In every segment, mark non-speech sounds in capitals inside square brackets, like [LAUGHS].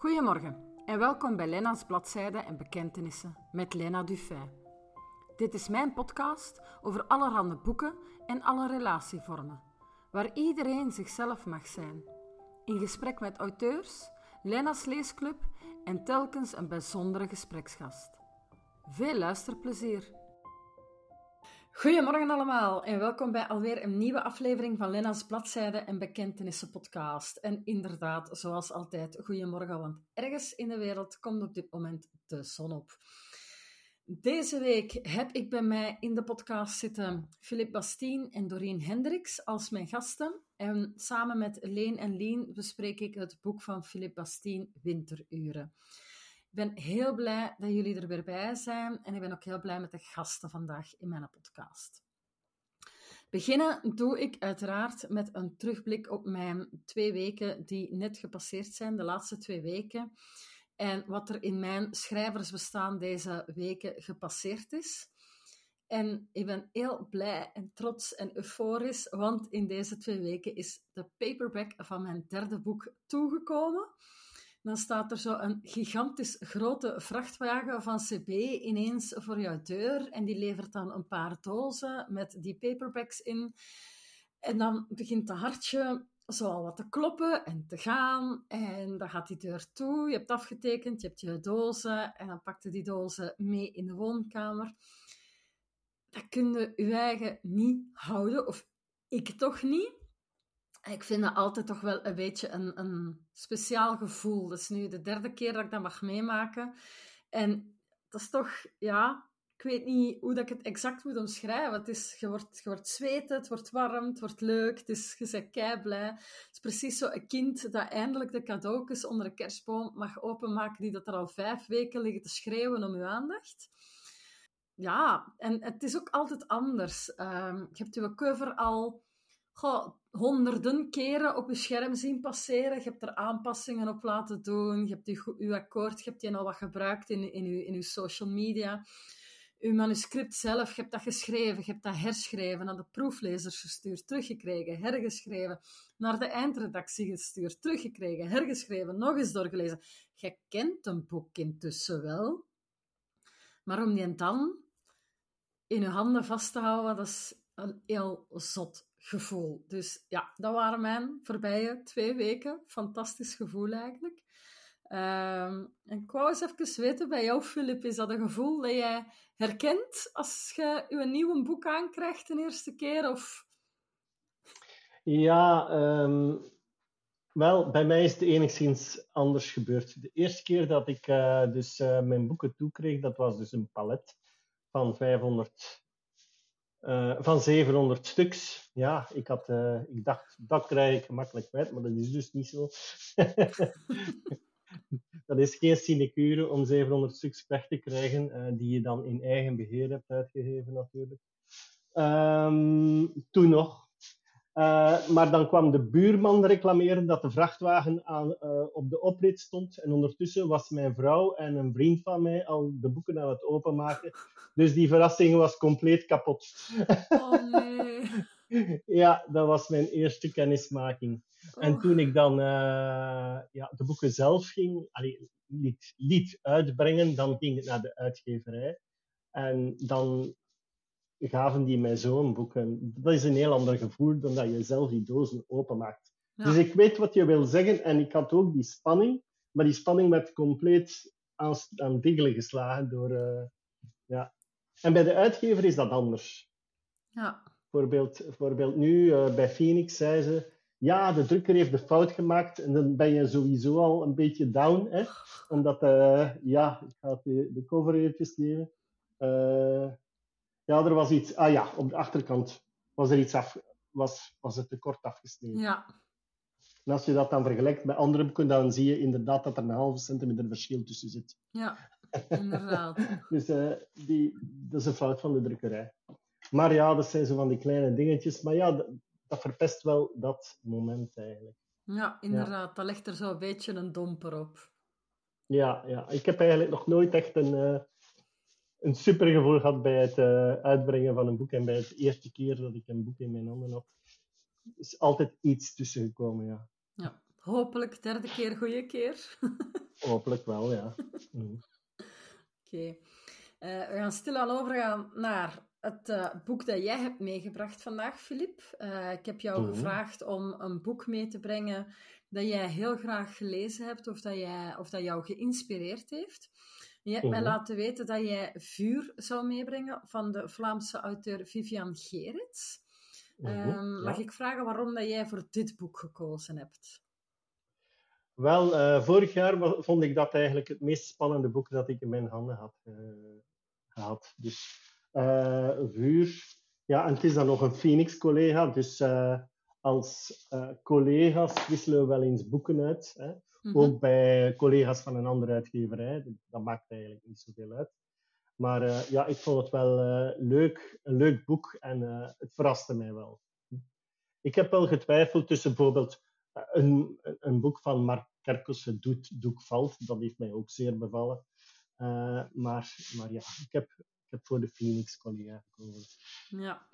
Goedemorgen en welkom bij Lena's Bladzijden en Bekentenissen met Lena Dufay. Dit is mijn podcast over allerhande boeken en alle relatievormen, waar iedereen zichzelf mag zijn. In gesprek met auteurs, Lena's Leesclub en telkens een bijzondere gespreksgast. Veel luisterplezier! Goedemorgen allemaal en welkom bij alweer een nieuwe aflevering van Lena's Bladzijden en Bekentenissen podcast. En inderdaad, zoals altijd, goedemorgen, want ergens in de wereld komt op dit moment de zon op. Deze week heb ik bij mij in de podcast zitten Philippe Bastien en Doreen Hendricks als mijn gasten. En samen met Leen en Lien bespreek ik het boek van Philippe Bastien, Winteruren. Ik ben heel blij dat jullie er weer bij zijn en ik ben ook heel blij met de gasten vandaag in mijn podcast. Beginnen doe ik uiteraard met een terugblik op mijn twee weken die net gepasseerd zijn, de laatste twee weken. En wat er in mijn schrijversbestaan deze weken gepasseerd is. En ik ben heel blij en trots en euforisch, want in deze twee weken is de paperback van mijn derde boek toegekomen. Dan staat er zo een gigantisch grote vrachtwagen van CB ineens voor jouw deur. En die levert dan een paar dozen met die paperbacks in. En dan begint het hartje zo al wat te kloppen en te gaan. En dan gaat die deur toe. Je hebt afgetekend, je hebt je dozen. En dan pakte die dozen mee in de woonkamer. Dat kun je je eigen niet houden. Of ik toch niet. Ik vind dat altijd toch wel een beetje een, een speciaal gevoel. Dat is nu de derde keer dat ik dat mag meemaken. En dat is toch, ja, ik weet niet hoe dat ik het exact moet omschrijven. Het is, je, wordt, je wordt zweten, het wordt warm, het wordt leuk, het is, je bent kei blij. Het is precies zo een kind dat eindelijk de cadeautjes onder de kerstboom mag openmaken, die dat er al vijf weken liggen te schreeuwen om uw aandacht. Ja, en het is ook altijd anders. Um, je hebt je cover al goh, honderden keren op je scherm zien passeren. Je hebt er aanpassingen op laten doen. Je hebt je, je akkoord, je hebt die al wat gebruikt in, in, je, in je social media. Je manuscript zelf, je hebt dat geschreven, je hebt dat herschreven, naar de proeflezers gestuurd, teruggekregen, hergeschreven, naar de eindredactie gestuurd, teruggekregen, hergeschreven, nog eens doorgelezen. Je kent een boek intussen wel, maar om die dan in je handen vast te houden, dat is een heel zot gevoel. Dus ja, dat waren mijn voorbije twee weken. Fantastisch gevoel eigenlijk. Um, en ik wou eens even weten bij jou, Filip, is dat een gevoel dat jij herkent als je je nieuwe boek aankrijgt de eerste keer? Of... Ja, um, wel, bij mij is het enigszins anders gebeurd. De eerste keer dat ik uh, dus uh, mijn boeken toekreeg, dat was dus een palet van 500 uh, van 700 stuks. Ja, ik, had, uh, ik dacht, dat krijg ik gemakkelijk kwijt, maar dat is dus niet zo. [LAUGHS] dat is geen sinecure om 700 stuks weg te krijgen, uh, die je dan in eigen beheer hebt uitgegeven natuurlijk. Um, toen nog. Uh, maar dan kwam de buurman reclameren dat de vrachtwagen aan, uh, op de oprit stond. En ondertussen was mijn vrouw en een vriend van mij al de boeken aan het openmaken. Dus die verrassing was compleet kapot. Oh nee. [LAUGHS] ja, dat was mijn eerste kennismaking. Oh. En toen ik dan uh, ja, de boeken zelf ging, allee, liet, liet uitbrengen, dan ging het naar de uitgeverij. En dan gaven die mij zo'n boek. En dat is een heel ander gevoel dan dat je zelf die dozen openmaakt. Ja. Dus ik weet wat je wil zeggen en ik had ook die spanning, maar die spanning werd compleet aan, aan diggelen geslagen door. Uh, ja. En bij de uitgever is dat anders. Ja. Bijvoorbeeld, bijvoorbeeld nu uh, bij Phoenix zei ze. Ja, de drukker heeft de fout gemaakt en dan ben je sowieso al een beetje down. Hè? Omdat, uh, ja, ik ga de, de cover even nemen. Ja, er was iets. Ah ja, op de achterkant was er iets af, was, was het tekort afgesneden. Ja. En als je dat dan vergelijkt met andere boeken, dan zie je inderdaad dat er een halve centimeter verschil tussen zit. Ja, inderdaad. [LAUGHS] dus uh, die, dat is een fout van de drukkerij. Maar ja, dat zijn zo van die kleine dingetjes. Maar ja, dat, dat verpest wel dat moment eigenlijk. Ja, inderdaad. Ja. Dat legt er zo een beetje een domper op. Ja, ja. ik heb eigenlijk nog nooit echt een, uh, een supergevoel gehad bij het uh, uitbrengen van een boek. En bij het eerste keer dat ik een boek in mijn handen had, is altijd iets tussen gekomen, ja. Ja, hopelijk derde keer goede keer. [LAUGHS] Hopelijk wel, ja. [LAUGHS] Oké. Eh, we gaan stilaan overgaan naar het uh, boek dat jij hebt meegebracht vandaag, Filip. Uh, ik heb jou Mhm. gevraagd om een boek mee te brengen dat jij heel graag gelezen hebt of dat, jij, of dat jou geïnspireerd heeft. Je hebt mij Mhm. laten weten dat jij Vuur zou meebrengen van de Vlaamse auteur Vivian Gerits. Mhm, Ehm, Mag ik vragen waarom dat jij voor dit boek gekozen hebt? Wel, eh, vorig jaar vond ik dat eigenlijk het meest spannende boek dat ik in mijn handen had eh, gehad. Dus eh, Vuur, ja, en het is dan nog een Phoenix-collega, dus als collega's wisselen we wel eens boeken uit. Hè? Mhm. Ook bij collega's van een andere uitgeverij, dat maakt eigenlijk niet zoveel uit. Maar eh, ja, ik vond het wel eh, leuk, een leuk boek en eh, het verraste mij wel. Ik heb wel getwijfeld tussen bijvoorbeeld een, een boek van Mark Kerkelse, Doet, Doek Valt. Dat heeft mij ook zeer bevallen. Maar, maar ja, ik heb, ik heb voor de Phoenix collega gekozen. Ja.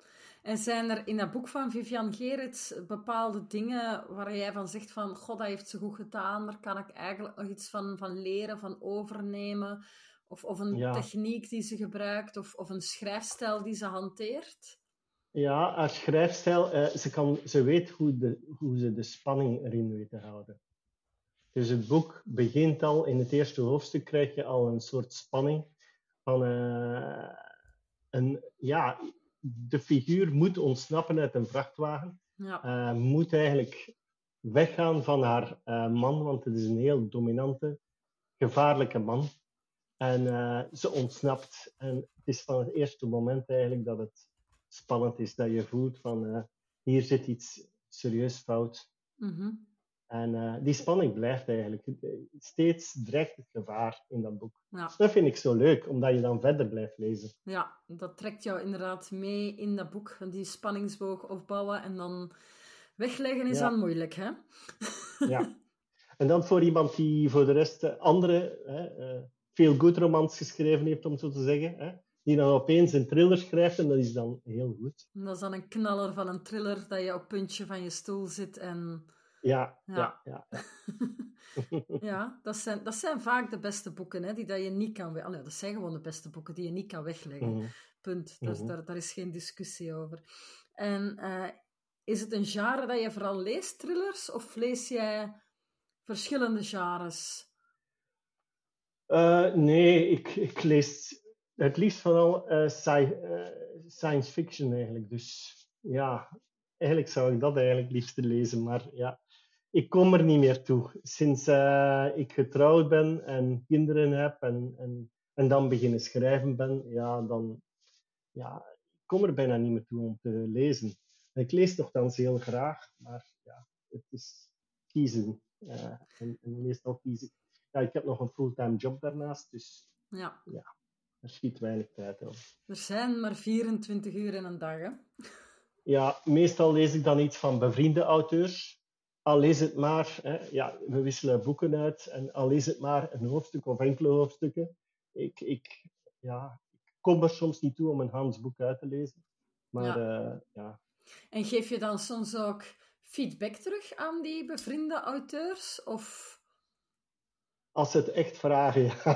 En zijn er in dat boek van Vivian Gerits bepaalde dingen waar jij van zegt van, god, dat heeft ze goed gedaan, daar kan ik eigenlijk nog iets van, van leren, van overnemen? Of, of een Ja. techniek die ze gebruikt, of, of een schrijfstijl die ze hanteert? Ja, haar schrijfstijl, eh, ze, kan, ze weet hoe, de, hoe ze de spanning erin weet te houden. Dus het boek begint al, in het eerste hoofdstuk krijg je al een soort spanning van eh, een, ja, de figuur moet ontsnappen uit een vrachtwagen, Ja, eh, moet eigenlijk weggaan van haar eh, man, want het is een heel dominante, gevaarlijke man. En eh, ze ontsnapt. En het is van het eerste moment eigenlijk dat het spannend is, dat je voelt van hier zit iets serieus fout. Mhm. En eh, die spanning blijft eigenlijk. Steeds dreigt het gevaar in dat boek. ja. Dat vind ik zo leuk, omdat je dan verder blijft lezen. ja, dat trekt jou inderdaad mee in dat boek, die spanningsboog opbouwen en dan wegleggen is Ja. dan moeilijk, hè? [LAUGHS] Ja. En dan voor iemand die voor de rest eh, andere hè, eh, veel good romans geschreven heeft, om zo te zeggen, hè, die dan opeens een thriller schrijft en dat is dan heel goed. En dat is dan een knaller van een thriller, dat je op het puntje van je stoel zit en... Ja, Ja. ja, [LAUGHS] ja. dat zijn, dat zijn vaak de beste boeken, hè, die dat je niet kan... we- Allee, dat zijn gewoon de beste boeken die je niet kan wegleggen. Mhm. Punt. Daar, is- Mhm. daar, daar is geen discussie over. En eh, is het een genre dat je vooral leest, thrillers, of lees jij verschillende genres? Eh, nee, ik, ik lees het liefst vooral eh, sci- science fiction eigenlijk. Dus ja, eigenlijk zou ik dat eigenlijk liefst lezen. Maar ja, ik kom er niet meer toe. Sinds eh, ik getrouwd ben en kinderen heb en, en, en dan beginnen schrijven ben, ja, dan ja, ik kom er bijna niet meer toe om te lezen. Ik lees nogthans heel graag, maar ja, het is kiezen. Eh, en, en meestal kies ik ja, ik heb nog een fulltime job daarnaast, dus Ja, er schiet weinig tijd op. er zijn maar 24 uur in een dag, hè? Ja, meestal lees ik dan iets van bevriende auteurs. Al lees het maar, hè, ja, we wisselen boeken uit, en al lees het maar een hoofdstuk of enkele hoofdstukken. Ik, ik, ja, ik kom er soms niet toe om een Hans boek uit te lezen. Maar ja. ja. En geef je dan soms ook feedback terug aan die bevriende auteurs? Of... Als ze het echt vragen, ja. [LAUGHS]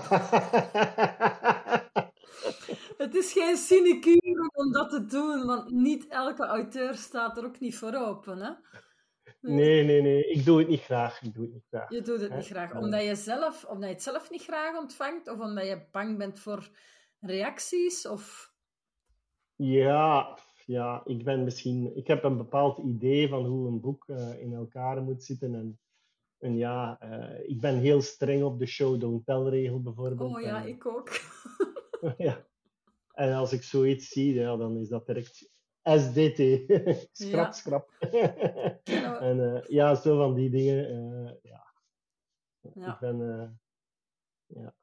Het is geen sinecure om dat te doen, want niet elke auteur staat er ook niet voor open, hè? Nee, nee, nee. Ik doe het niet graag. Ik doe het niet graag. Je doet het niet graag. Omdat je, zelf, omdat je het zelf niet graag ontvangt? Of omdat je bang bent voor reacties? Of... Ja, ja, ik ben misschien... Ik heb een bepaald idee van hoe een boek uh, in elkaar moet zitten. En, en ja, uh, ik ben heel streng op de show don't tell regel bijvoorbeeld. Oh ja, en, ik ook. [LAUGHS] [LAUGHS] ja. En als ik zoiets zie, ja, dan is dat direct SDT. scrap, scrap. en uh, ja, zo van die dingen. eh, ja. Ik ben... eh, ja,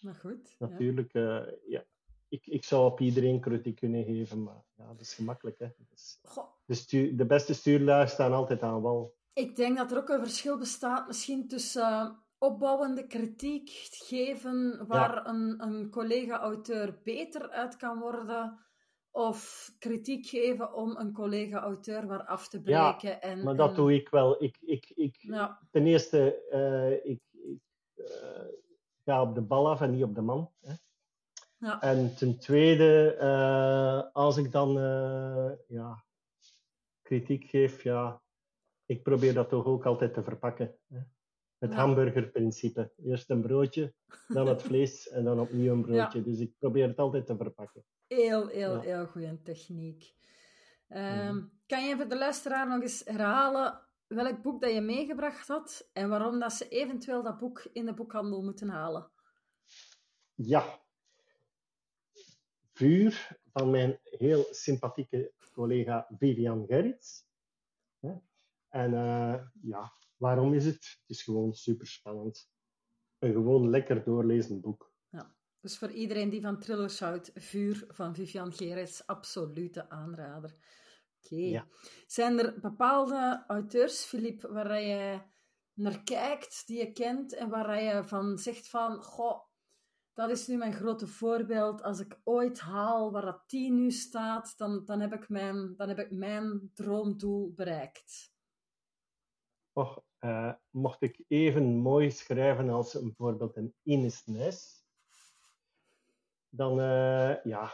Maar goed. natuurlijk... eh, ja. Ik, ik zou op iedereen kritiek kunnen geven, maar ja, dat is gemakkelijk. Hè. Dus, de, stuur, de beste stuurlui staan altijd aan wal. ik denk dat er ook een verschil bestaat misschien tussen uh, opbouwende kritiek geven waar een, een collega-auteur beter uit kan worden of kritiek geven om een collega-auteur waar af te breken. Ja, en, maar dat en... doe ik wel. Ik, ik, ik, Ja. Ten eerste, uh, ik, ik uh, ga op de bal af en niet op de man. Hè. Ja. En ten tweede, eh, als ik dan eh, ja, kritiek geef, ja, ik probeer dat toch ook altijd te verpakken. Hè. Het hamburgerprincipe. Eerst een broodje, dan het vlees en dan opnieuw een broodje. Dus ik probeer het altijd te verpakken. Heel, heel, Ja. heel goede techniek. Ehm, Mhm. Kan je voor de luisteraar nog eens herhalen welk boek dat je meegebracht had en waarom dat ze eventueel dat boek in de boekhandel moeten halen? Ja. Vuur van mijn heel sympathieke collega Vivian Gerrits. En eh, ja, waarom is het? Het is gewoon super spannend. Een gewoon lekker doorlezen boek. Dus voor iedereen die van thrillers houdt, Vuur van Vivian Gerets, absolute aanrader. Oké. Ja. Zijn er bepaalde auteurs, Filip, waar je naar kijkt, die je kent en waar je van zegt van, goh, dat is nu mijn grote voorbeeld. Als ik ooit haal waar dat die nu staat, dan, dan, heb, ik mijn, dan heb ik mijn droomdoel bereikt. Och, eh, mocht ik even mooi schrijven als een bijvoorbeeld een Ines Nijs, dan eh, ja,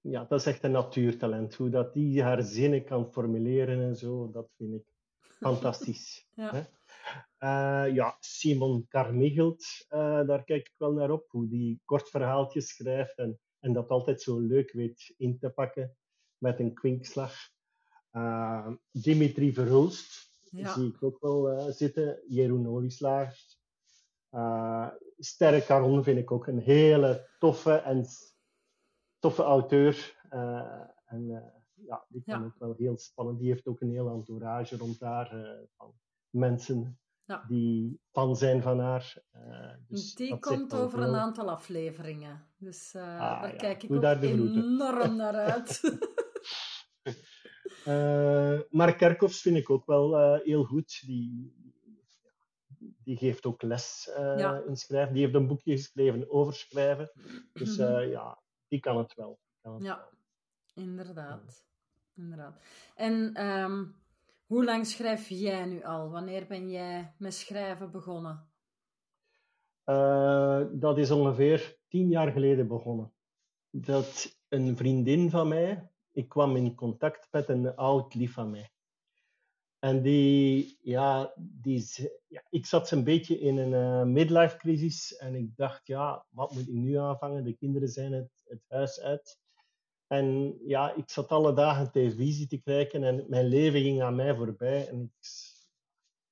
ja, dat is echt een natuurtalent. Hoe dat die haar zinnen kan formuleren en zo, dat vind ik fantastisch. [LAUGHS] Ja. Hè? Eh, ja, Simon Carmichelt, eh, daar kijk ik wel naar op. Hoe die kort verhaaltjes schrijft en, en dat altijd zo leuk weet in te pakken met een kwinkslag. Eh, Dimitri Verhulst Ja. zie ik ook wel zitten. Jeroen Olieslagers. Sterre Caron vind ik ook een hele toffe en toffe auteur. Eh, en eh, ja, die kan Ja. ook wel heel spannend. Die heeft ook een heel entourage rond haar eh, van mensen Ja. die fan zijn van haar. Dus die komt over een aantal afleveringen. Dus Ah, daar ja. kijk ik Doe ook enorm naar [LAUGHS] uit. Eh Mark Kerkhoffs vind ik ook wel heel goed. Die, die geeft ook les Ja. in schrijven. Die heeft een boekje geschreven over schrijven. Dus Mhm. eh, ja, die kan het wel. Kan het Ja. wel. Inderdaad. Inderdaad. En ehm, hoe lang schrijf jij nu al? Wanneer ben jij met schrijven begonnen? Eh, dat is ongeveer tien jaar geleden begonnen. Dat een vriendin van mij, ik kwam in contact met een oud lief van mij. En die, ja, die, ja, ik zat een beetje in een eh, midlife crisis en ik dacht, ja, wat moet ik nu aanvangen? De kinderen zijn het, het huis uit. En ja, ik zat alle dagen televisie te kijken en mijn leven ging aan mij voorbij. En ik,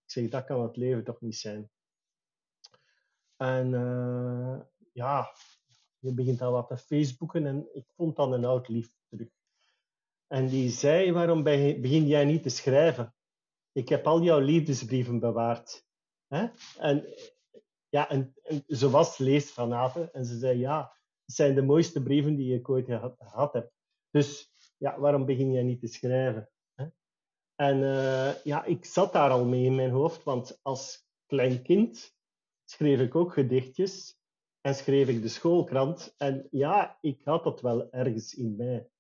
ik zeg, dat kan het leven toch niet zijn. En eh, ja, je begint al wat te Facebooken en ik vond dan een oud lief terug. En die zei, waarom be- begin jij niet te schrijven? Ik heb al jouw liefdesbrieven bewaard. Hè? En, ja, en, en ze was leesfanaten en ze zei, ja, het zijn de mooiste brieven die ik ooit gehad, heb. Dus ja, waarom begin jij niet te schrijven? Hè? En eh, ja, ik zat daar al mee in mijn hoofd, want als klein kind schreef ik ook gedichtjes en schreef ik de schoolkrant. En ja, ik had dat wel ergens in mij.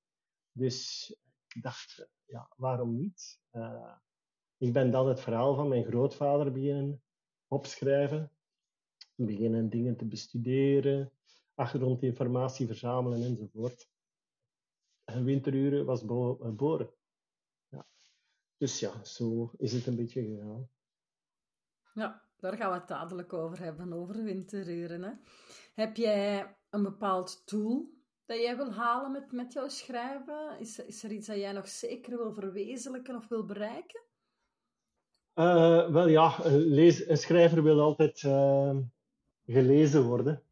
Dus ik dacht, ja, waarom niet? Eh, ik ben dan het verhaal van mijn grootvader beginnen opschrijven. Beginnen dingen te bestuderen, achtergrondinformatie verzamelen enzovoort. En winteruren was bo- geboren. Ja. Dus ja, zo is het een beetje gegaan. Ja, daar gaan we het dadelijk over hebben, over winteruren. Hè? Heb jij een bepaald doel dat jij wil halen met, met jouw schrijven? Is, is er iets dat jij nog zeker wil verwezenlijken of wil bereiken? Eh, wel ja, een, lees, een schrijver wil altijd eh, gelezen worden.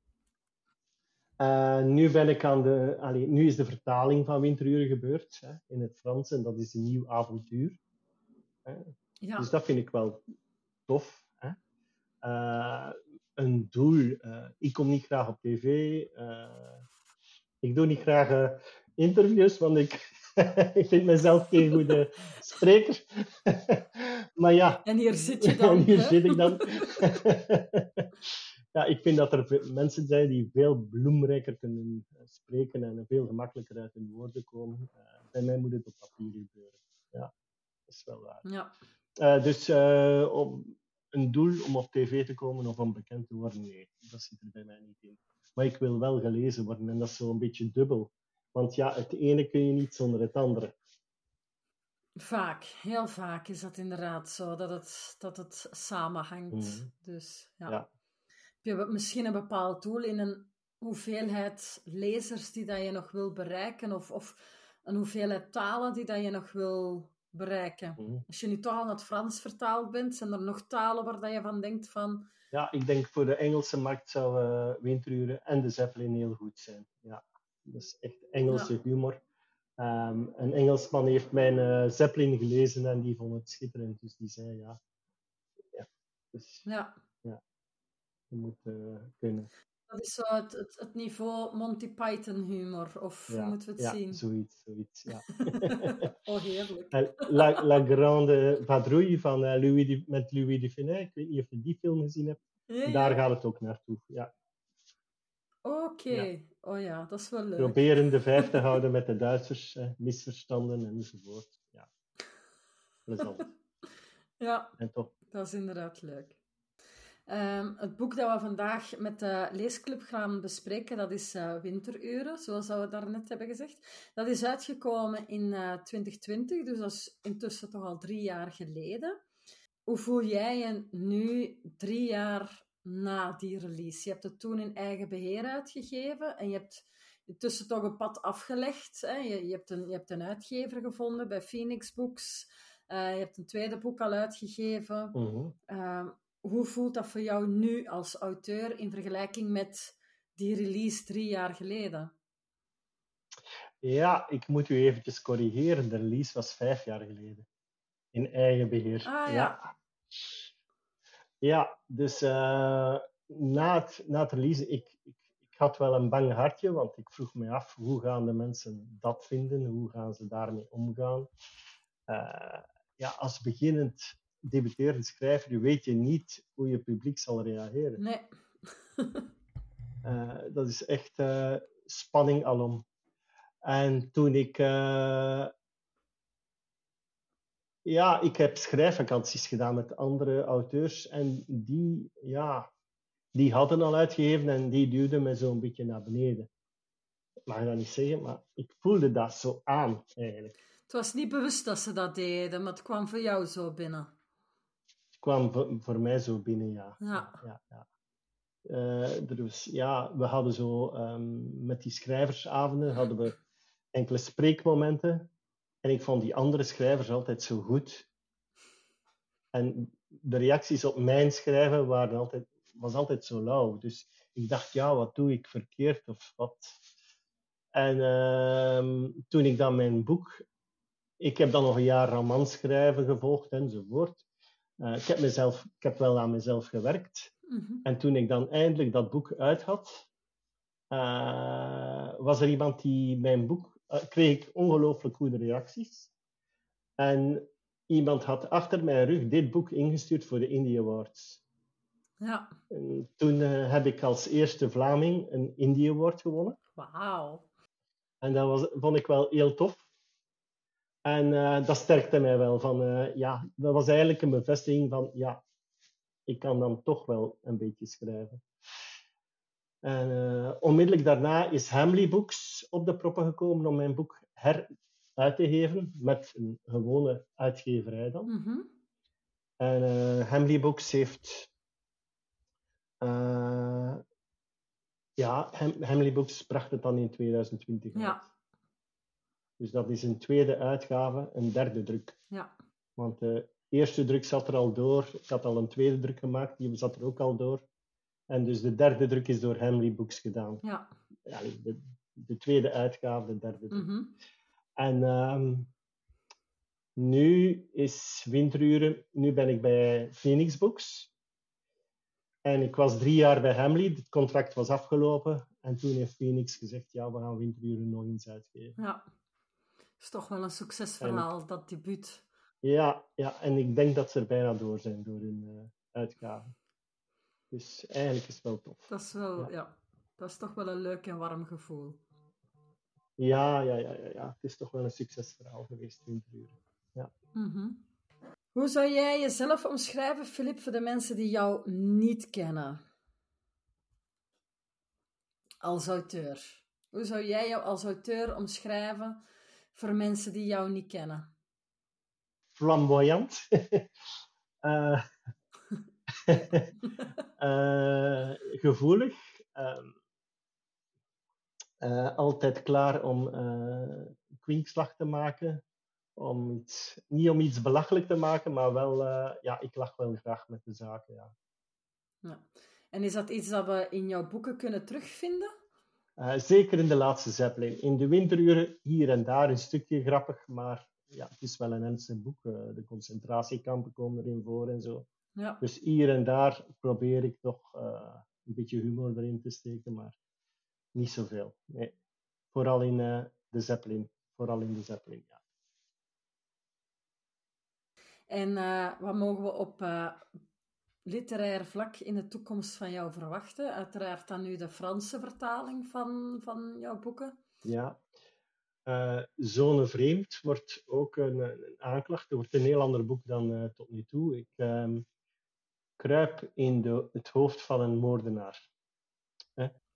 Eh, nu, ben ik aan de, allee, nu is de vertaling van Winteruren gebeurd hè, in het Frans en dat is een nieuw avontuur. Ja, Dus dat vind ik wel tof. Hè. Eh, een doel. ik kom niet graag op tv. ik doe niet graag interviews, want ik, [LAUGHS] ik vind mezelf geen goede spreker. [LAUGHS] maar ja, en hier zit je dan. en [LAUGHS] hier hè? zit ik dan. ja, ik vind dat er mensen zijn die veel bloemrijker kunnen spreken en veel gemakkelijker uit hun woorden komen. Eh, bij mij moet het op papier gebeuren. Ja, dat is wel waar. Ja, Eh, dus eh, op, een doel om op tv te komen of om bekend te worden. Nee, dat zit er bij mij niet in. Maar ik wil wel gelezen worden en dat is zo een beetje dubbel. Want ja, het ene kun je niet zonder het andere. Vaak, heel vaak is dat inderdaad zo, dat het, dat het samenhangt. Mhm. Dus ja. Je misschien een bepaald doel in een hoeveelheid lezers die dat je nog wil bereiken, of, of een hoeveelheid talen die dat je nog wil bereiken? Mhm. Als je nu toch al naar het Frans vertaald bent, zijn er nog talen waar dat je van denkt van... Ja, ik denk voor de Engelse markt zou eh Winteruren en de Zeppelin heel goed zijn. Ja, dat is echt Engelse Ja. humor. Ehm, een Engelsman heeft mijn eh, Zeppelin gelezen en die vond het schitterend. Dus die zei ja. ja. Dus Ja, je moet eh, kunnen. dat is zo het, het, het niveau Monty Python humor, of Ja, moeten we het ja zien? zoiets. zoiets ja. [LAUGHS] Oh, heerlijk. La, La Grande Vadrouille van, eh, Louis de, met Louis de Funès. Ik weet niet of je die film gezien hebt. Ja. Daar gaat het ook naartoe. Ja. Oké. Oh ja, dat is wel leuk. Proberen de vijf te houden met de Duitsers, eh, misverstanden enzovoort. Ja. Plezant. [LAUGHS] Ja, En toch, dat is inderdaad leuk. Ehm, het boek dat we vandaag met de leesclub gaan bespreken, dat is eh, Winteruren, zoals we daarnet hebben gezegd. Dat is uitgekomen in eh 2020, dus dat is intussen toch al drie jaar geleden. Hoe voel jij je nu, drie jaar na die release? Je hebt het toen in eigen beheer uitgegeven en je hebt intussen toch een pad afgelegd. Hè? Je, je, hebt een, je hebt een uitgever gevonden bij Phoenix Books. Eh, je hebt een tweede boek al uitgegeven. mhm. Ehm, hoe voelt dat voor jou nu als auteur in vergelijking met die release drie jaar geleden? ja, ik moet u eventjes corrigeren. De release was vijf jaar geleden. In eigen beheer. Ah, ja. ja. Ja, dus eh, na, het, na het release, ik, ik, ik had wel een bang hartje, want ik vroeg me af, hoe gaan de mensen dat vinden? Hoe gaan ze daarmee omgaan? Eh, ja, als beginnend debuterend schrijver weet je niet hoe je publiek zal reageren. Nee. [LAUGHS] Eh, dat is echt spanning alom. En toen ik... ja, ik heb schrijfvakanties gedaan met andere auteurs en die, ja, die hadden al uitgegeven en die duwden me zo'n beetje naar beneden. Ik mag dat niet zeggen, maar ik voelde dat zo aan eigenlijk. Het was niet bewust dat ze dat deden, maar het kwam voor jou zo binnen. Het kwam voor, voor mij zo binnen, ja. Ja. ja, ja. Was, ja, we hadden zo ehm, met die schrijversavonden hadden we enkele spreekmomenten. En ik vond die andere schrijvers altijd zo goed. En de reacties op mijn schrijven waren altijd, was altijd zo lauw. Dus ik dacht, ja, wat doe ik verkeerd of wat? En ehm, toen ik dan mijn boek... Ik heb dan nog een jaar romans schrijven gevolgd enzovoort. Eh, ik, heb mezelf, ik heb wel aan mezelf gewerkt. Mhm. En toen ik dan eindelijk dat boek uit had, eh, was er iemand die mijn boek... eh, kreeg ik ongelooflijk goede reacties. En iemand had achter mijn rug dit boek ingestuurd voor de Indie Awards. Ja, En toen eh, heb ik als eerste Vlaming een Indie Award gewonnen. wauw. En dat was, vond ik wel heel tof. En eh, dat sterkte mij wel. Van, ja, dat was eigenlijk een bevestiging van, ja, ik kan dan toch wel een beetje schrijven. En eh, onmiddellijk daarna is Hamley Books op de proppen gekomen om mijn boek her uit te geven, met een gewone uitgeverij dan. Mhm. En eh Hamley Books heeft. eh, ja, Ham, Hamley Books bracht het dan in 2020 uit. Ja, Dus dat is een tweede uitgave, een derde druk. ja. Want de eerste druk zat er al door. Ik had al een tweede druk gemaakt, die zat er ook al door. En dus de derde druk is door Hamley Books gedaan. ja. Ja, de, de tweede uitgave, de derde druk. Mhm. En ehm, nu is Winteruren, nu ben ik bij Phoenix Books. En ik was drie jaar bij Hamley, het contract was afgelopen. En toen heeft Phoenix gezegd, ja, we gaan Winteruren nog eens uitgeven. Ja. is toch wel een succesverhaal, dat debuut. Ja, ja, en ik denk dat ze er bijna door zijn door hun eh, uitgave. Dus eigenlijk is het wel tof. Dat is wel, Ja. ja. Dat is toch wel een leuk en warm gevoel. Ja, ja, ja, ja, ja. Het is toch wel een succesverhaal geweest, Winteruren. Mhm. Hoe zou jij jezelf omschrijven, Filip, voor de mensen die jou niet kennen? Als auteur. Hoe zou jij jou als auteur omschrijven voor mensen die jou niet kennen? Flamboyant. uh, [LAUGHS] uh, [LAUGHS] gevoelig. Uh, altijd klaar om kwinkslag te maken om iets, niet om iets belachelijk te maken, maar wel, uh, ja, ik lach wel graag met de zaken, ja. ja. En is dat iets dat we in jouw boeken kunnen terugvinden? Uh, zeker in de laatste Zeppelin. In de winteruren hier en daar een stukje grappig, maar ja, het is wel een ernstig boek. Uh, de concentratiekampen komen erin voor en zo. Ja. Dus hier en daar probeer ik toch een beetje humor erin te steken, maar niet zoveel. Nee. Vooral in de Zeppelin. Vooral in de Zeppelin, ja. En uh, wat mogen we op literair vlak in de toekomst van jou verwachten? Uiteraard dan nu de Franse vertaling van, van jouw boeken. Ja. Uh, Zone Vreemd wordt ook een, een, aanklacht. Het wordt een heel ander boek dan tot nu toe. Ik um, kruip in de, het hoofd van een moordenaar.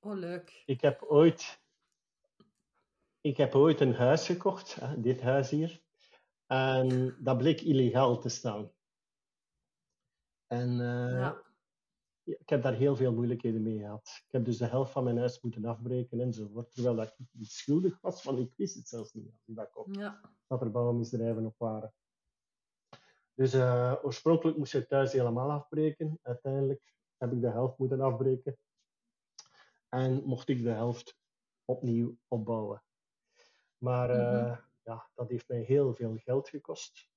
Oh, leuk. Ik heb ooit, ik heb ooit een huis gekocht, dit huis hier. En dat bleek illegaal te staan. En uh, ja. ik heb daar heel veel moeilijkheden mee gehad. Ik heb dus de helft van mijn huis moeten afbreken enzovoort. Terwijl dat ik niet schuldig was, want ik wist het zelfs niet. Dat, ja. dat er bouwmisdrijven op waren. Dus uh, oorspronkelijk moest je het thuis helemaal afbreken. Uiteindelijk heb ik de helft moeten afbreken. En mocht ik de helft opnieuw opbouwen. Maar uh, mm -hmm ja, dat heeft mij heel veel geld gekost.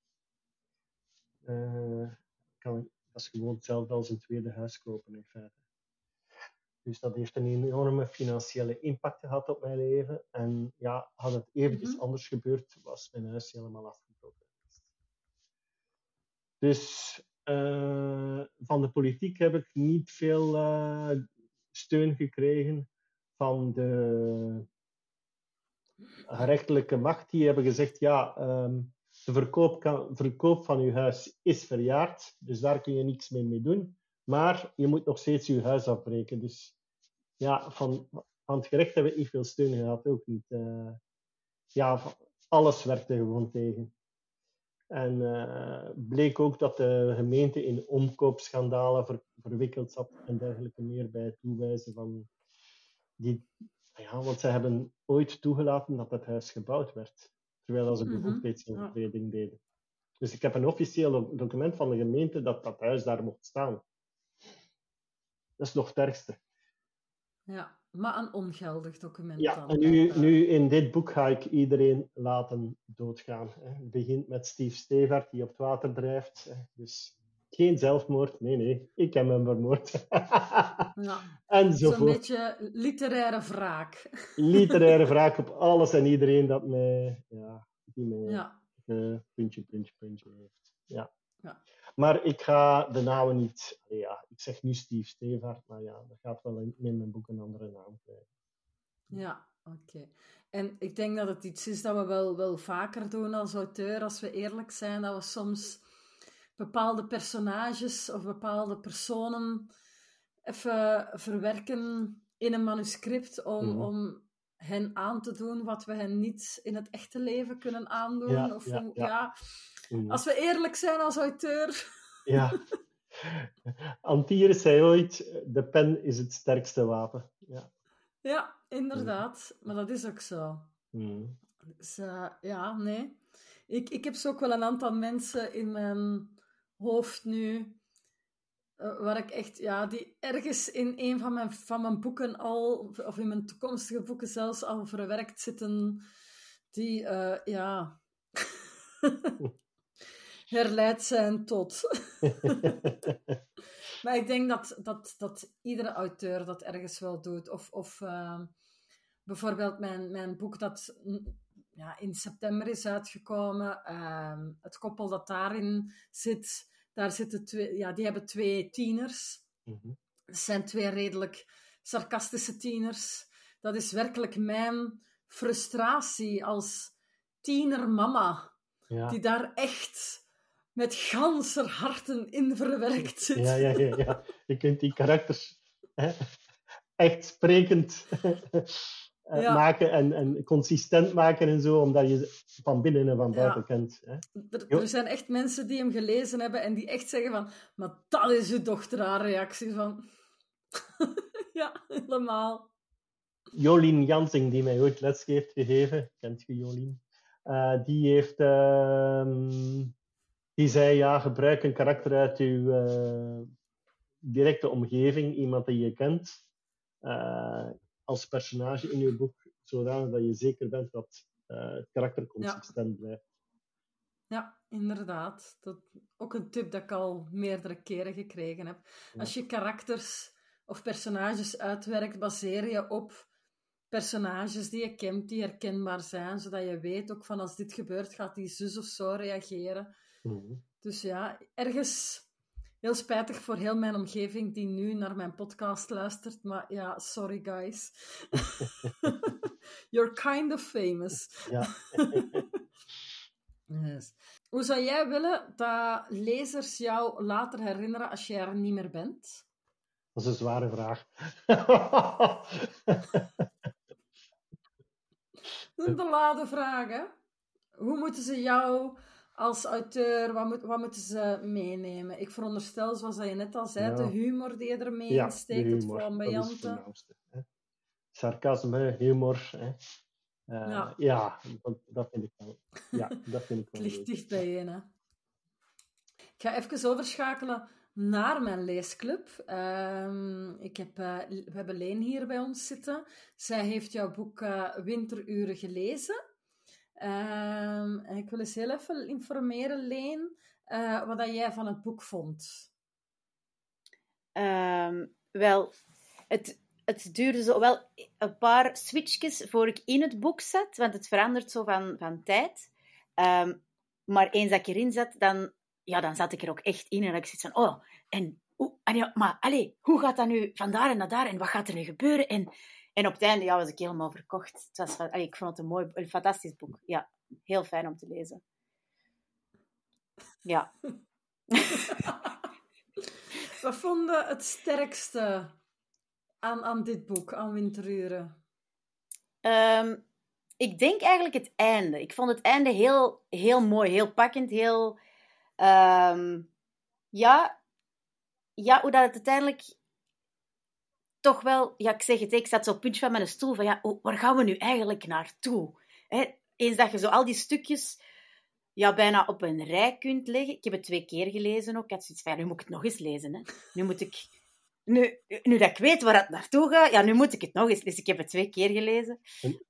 Uh, kan, dat is gewoon hetzelfde als een tweede huis kopen in feite. Dus dat heeft een enorme financiële impact gehad op mijn leven. En ja, had het eventjes mm -hmm. anders gebeurd, was mijn huis helemaal afgebroken. Dus uh, van de politiek heb ik niet veel uh, steun gekregen. Van de gerechtelijke macht die hebben gezegd, ja, um, de verkoop, verkoop van uw huis is verjaard, dus daar kun je niks mee, mee doen. Maar je moet nog steeds je huis afbreken. Dus ja, van, het gerecht hebben we niet veel steun gehad, ook niet. Uh, ja, alles werkte gewoon tegen. En uh, bleek ook dat de gemeente in omkoopschandalen ver, verwikkeld zat en dergelijke meer bij het toewijzen van die ja, want ze hebben ooit toegelaten dat het huis gebouwd werd, terwijl ze bevoegdheidsovertreding mm -hmm. deden. Dus ik heb een officieel document van de gemeente dat dat huis daar mocht staan. Dat is nog het ergste. Ja, maar een ongeldig document ja, dan. en nu, nu in dit boek ga ik iedereen laten doodgaan. Het begint met Steve Stevart, die op het water drijft. Dus geen zelfmoord, nee, nee, ik heb hem vermoord. [LAUGHS] ja. Enzovoort. Zo'n beetje literaire wraak. [LAUGHS] literaire wraak op alles en iedereen dat mij, ja, die mij ja. Uh, puntje, puntje, puntje heeft. Ja. ja. Maar ik ga de namen niet, ja, ik zeg nu Steve Stevart, maar ja, dat gaat wel in, in mijn boek een andere naam krijgen. Ja, oké. En ik denk dat het iets is dat we wel, wel vaker doen als auteur, als we eerlijk zijn, dat we soms bepaalde personages of bepaalde personen even verwerken in een manuscript om, mm. om hen aan te doen wat we hen niet in het echte leven kunnen aandoen. Ja, of ja, ja. Mm. Als we eerlijk zijn als auteur. [LAUGHS] Ja. Antier zei ooit, de pen is het sterkste wapen. Ja, ja inderdaad. Maar dat is ook zo. Mm. Dus, uh, ja, nee. Ik, ik heb zo ook wel een aantal mensen in mijn hoofd nu. Uh, waar ik echt, ja, die ergens in een van mijn, van mijn boeken al, of in mijn toekomstige boeken zelfs al verwerkt zitten, die, uh, ja, [LAUGHS] herleid zijn tot. [LAUGHS] maar ik denk dat, dat, dat iedere auteur dat ergens wel doet. Of, of uh, bijvoorbeeld mijn, mijn boek dat ja, in september is uitgekomen. Uh, het koppel dat daarin zit, daar zitten twee, ja, die hebben twee tieners. Mm -hmm. Dat zijn twee redelijk sarcastische tieners. Dat is werkelijk mijn frustratie als tienermama. Ja. Die daar echt met ganser harten in verwerkt zit. Ja, ja, ja, ja. Je kunt die karakters hè, echt sprekend eh, Ja. maken en, en consistent maken en zo, omdat je ze van binnen en van buiten Ja. kent. Hè. Er, er zijn echt mensen die hem gelezen hebben en die echt zeggen van, maar dat is uw dochter haar reactie van. [LAUGHS] ja, helemaal. Jolien Jansing, die mij ooit les heeft gegeven, kent je Jolien? Eh, die heeft, ehm, die zei, ja, gebruik een karakter uit uw eh, directe omgeving, iemand die je kent, eh, als personage in je boek, zodanig dat je zeker bent dat eh, het karakter consistent blijft. Ja, inderdaad. Dat ook een tip dat ik al meerdere keren gekregen heb. Ja. Als je karakters of personages uitwerkt, baseer je op personages die je kent, die herkenbaar zijn, zodat je weet ook van als dit gebeurt, gaat die zus of zo reageren. Mhm. Dus ja, ergens heel spijtig voor heel mijn omgeving die nu naar mijn podcast luistert, maar ja, sorry guys. [LAUGHS] You're kind of famous. Ja. [LAUGHS] Yes. Hoe zou jij willen dat lezers jou later herinneren als je er niet meer bent? Dat is een zware vraag. Dat is een beladen vraag, hè? Hoe moeten ze jou als auteur, wat, moet, wat moeten ze meenemen? Ik veronderstel, zoals je net al zei, Ja. de humor die je ermee ja, insteekt, het. Dat is. Sarcasme, humor. Hè. Eh, Ja. ja, dat, dat vind ik wel. Ja, dat vind ik [LAUGHS] Het wel ligt dicht bijeen, hè? Ik ga even overschakelen naar mijn leesclub. Ehm, ik heb, eh, we hebben Leen hier bij ons zitten. Zij heeft jouw boek eh, Winteruren gelezen. Ehm, ik wil eens heel even informeren, Leen, eh, wat jij van het boek vond. Ehm, wel, het, het duurde zo wel een paar switchjes voor ik in het boek zat, want het verandert zo van, van tijd. Ehm, maar eens dat ik erin zat, dan, ja, dan zat ik er ook echt in en ik zit van, oh, en, en ja, maar allee, hoe gaat dat nu van daar en naar daar en wat gaat er nu gebeuren? En, en op het einde ja, was ik helemaal verkocht. Het was, allee, ik vond het een mooi, een fantastisch boek. Ja, heel fijn om te lezen. Ja. Wat vond je het sterkste aan, aan dit boek, aan Winteruren? Ehm, ik denk eigenlijk het einde. Ik vond het einde heel, heel mooi, heel pakkend, heel... ehm, ja, ja, hoe dat het uiteindelijk toch wel... Ja, ik zeg het, ik zat zo op het puntje van mijn stoel van ja, hoe- waar gaan we nu eigenlijk naartoe? Hè, eens dat je zo al die stukjes ja, bijna op een rij kunt leggen. Ik heb het twee keer gelezen ook. Ik had zoiets van, ja, nu moet ik het nog eens lezen. Hè. Nu moet ik... Nu, nu dat ik weet waar het naartoe gaat, ja, nu moet ik het nog eens lezen. Ik heb het twee keer gelezen.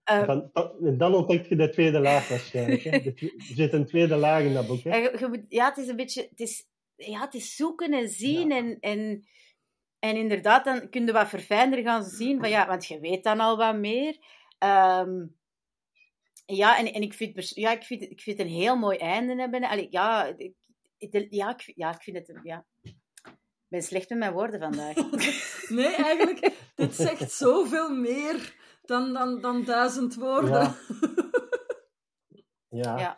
Eh, Dan, dan, dan ontdek je de tweede laag waarschijnlijk. Hè. Er zit een tweede laag in dat boek. Hè. Je- je moet- ja, het is een beetje... Het is, ja, het is zoeken en zien. Ja. En, en, en inderdaad, dan kun je wat verfijnder gaan zien. Van, ja, want je weet dan al wat meer. Ehm, ja, en, en ik, vind, ja, ik, vind, ik vind het een heel mooi einde hebben. Allee, ja, ik, ja, ik, ja, ik vind het... een- Ja. Ik ben slecht met mijn woorden vandaag. [LAUGHS] Nee, eigenlijk, dit zegt zoveel meer dan, dan, dan duizend woorden. Ja. [LAUGHS] Ja. Ja.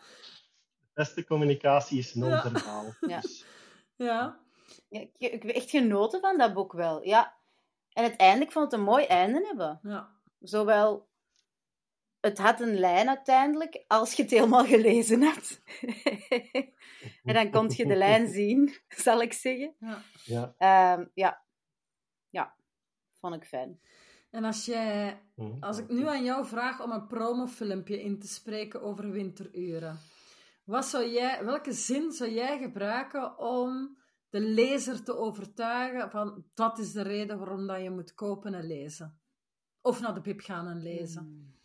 De beste communicatie is non-verbaal. Ja. Dus, Ja. Ja, ik, ik heb echt genoten van dat boek wel. Ja. En het einde, ik vond het een mooi einde hebben. ja. Zowel, het had een lijn uiteindelijk, als je het helemaal gelezen had. [LAUGHS] en dan kon je de lijn [LAUGHS] zien, zal ik zeggen. ja. ja. Ehm, ja. Ja, vond ik fijn. En als jij, Mhm. als ik nu aan jou vraag om een promofilmpje in te spreken over winteruren, wat zou jij, welke zin zou jij gebruiken om de lezer te overtuigen van dat is de reden waarom dat je moet kopen en lezen? Of naar de pip gaan en lezen? Hmm.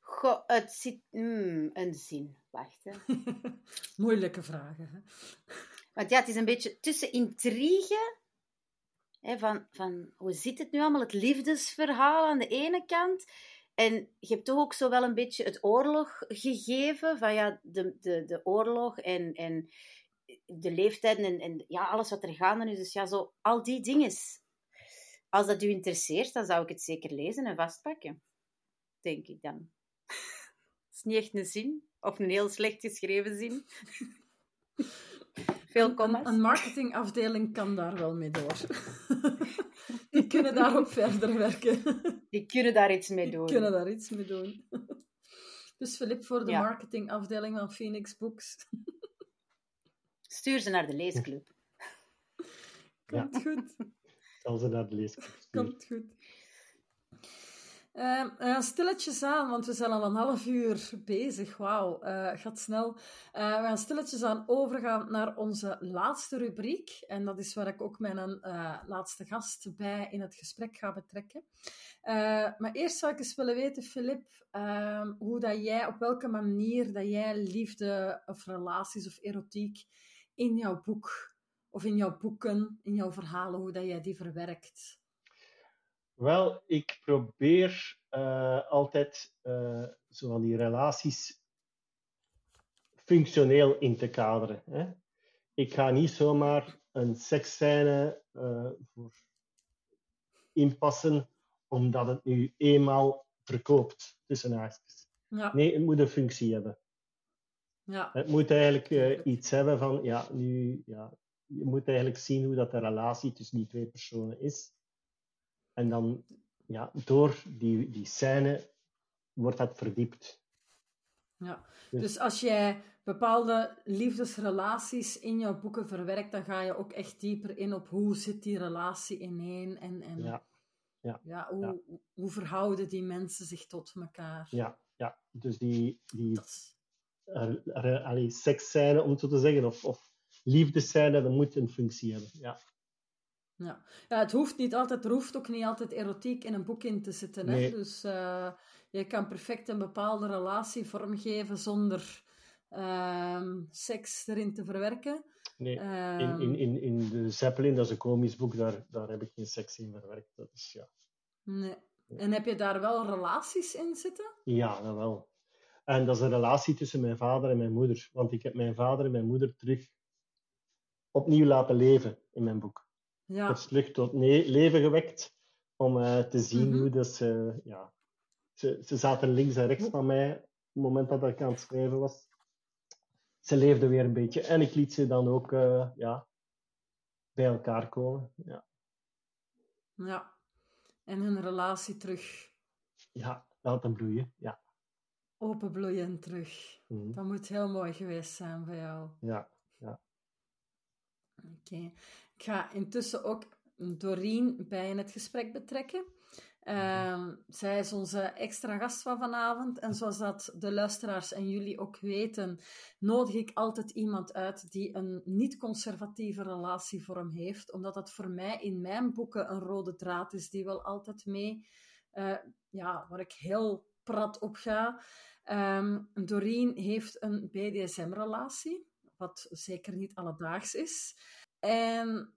Goh, het zit... hmm, een zin. Wacht, hè. [LAUGHS] Moeilijke vragen. Hè? Want ja, het is een beetje tussen intrigue. Hè, van, van hoe zit het nu allemaal? Het liefdesverhaal aan de ene kant. En je hebt toch ook zo wel een beetje het oorlog gegeven. Van ja, de, de, de oorlog en, en de leeftijden en, en ja, alles wat er gaande is. Dus ja, zo al die dingen. Als dat u interesseert, dan zou ik het zeker lezen en vastpakken. Denk ik dan. Het is niet echt een zin. Of een heel slecht geschreven zin. Veel commas. Een, een marketingafdeling kan daar wel mee door. [LAUGHS] Die kunnen daarop verder werken. Die kunnen daar iets mee Die doen. kunnen daar iets mee doen. Dus Filip voor de Ja. marketingafdeling van Phoenix Books. Stuur ze naar de leesclub. Komt goed. Zal ze naar de leesclub sturen. Komt goed. We gaan stilletjes aan, want we zijn al een half uur bezig. Wauw, eh gaat snel. Eh, we gaan stilletjes aan overgaan naar onze laatste rubriek. En dat is waar ik ook mijn eh, laatste gast bij in het gesprek ga betrekken. Eh, maar eerst zou ik eens willen weten, Filip, ehm, hoe dat jij, op welke manier dat jij liefde of relaties of erotiek in jouw boek of in jouw boeken, in jouw verhalen, hoe dat jij die verwerkt. Wel, ik probeer eh, altijd eh, zo van die relaties functioneel in te kaderen. Hè. Ik ga niet zomaar een seksscène voor inpassen omdat het nu eenmaal verkoopt, tussen haakjes. Ja, Nee, het moet een functie hebben. Ja, Het moet eigenlijk eh, iets hebben van, ja, nu, ja, je moet eigenlijk zien hoe dat de relatie tussen die twee personen is. En dan, ja, door die, die scène wordt dat verdiept. ja. Dus- Dus als jij bepaalde liefdesrelaties in jouw boeken verwerkt, dan ga je ook echt dieper in op hoe zit die relatie ineen en, en Ja, ja, hoe, hoe verhouden die mensen zich tot elkaar. ja, ja. Dus die, die Dat allee, seksscène, om het zo te zeggen, of, of liefdescène, dat moet een functie hebben. Ja, Ja. ja, het hoeft niet altijd, er hoeft ook niet altijd erotiek in een boek in te zitten. Hè? Nee. Dus eh, je kan perfect een bepaalde relatie vormgeven zonder ehm, seks erin te verwerken. nee. Ehm, In, in, in, in de Zeppelin, dat is een komisch boek, daar, daar heb ik geen seks in verwerkt. Dat is, ja. nee. En heb je daar wel relaties in zitten? Ja, dat wel. En dat is een relatie tussen mijn vader en mijn moeder. Want ik heb mijn vader en mijn moeder terug opnieuw laten leven in mijn boek. Ja, heb ze terug tot leven gewekt om eh, te zien Mhm. hoe dat ze... Ja, ze, ze zaten links en rechts van mij op het moment dat ik aan het schrijven was. Ze leefden weer een beetje. En ik liet ze dan ook eh, ja, bij elkaar komen. Ja, ja. En hun relatie terug ja laten bloeien. Ja. Openbloeien terug. Mhm. Dat moet heel mooi geweest zijn voor jou. ja. Oké. Ik ga intussen ook Doreen bij in het gesprek betrekken. Ehm, zij is onze extra gast van vanavond. En zoals dat de luisteraars en jullie ook weten, nodig ik altijd iemand uit die een niet-conservatieve relatievorm heeft. Omdat dat voor mij in mijn boeken een rode draad is die wel altijd mee, eh, ja, waar ik heel prat op ga. Ehm Doreen heeft een BDSM-relatie, wat zeker niet alledaags is. En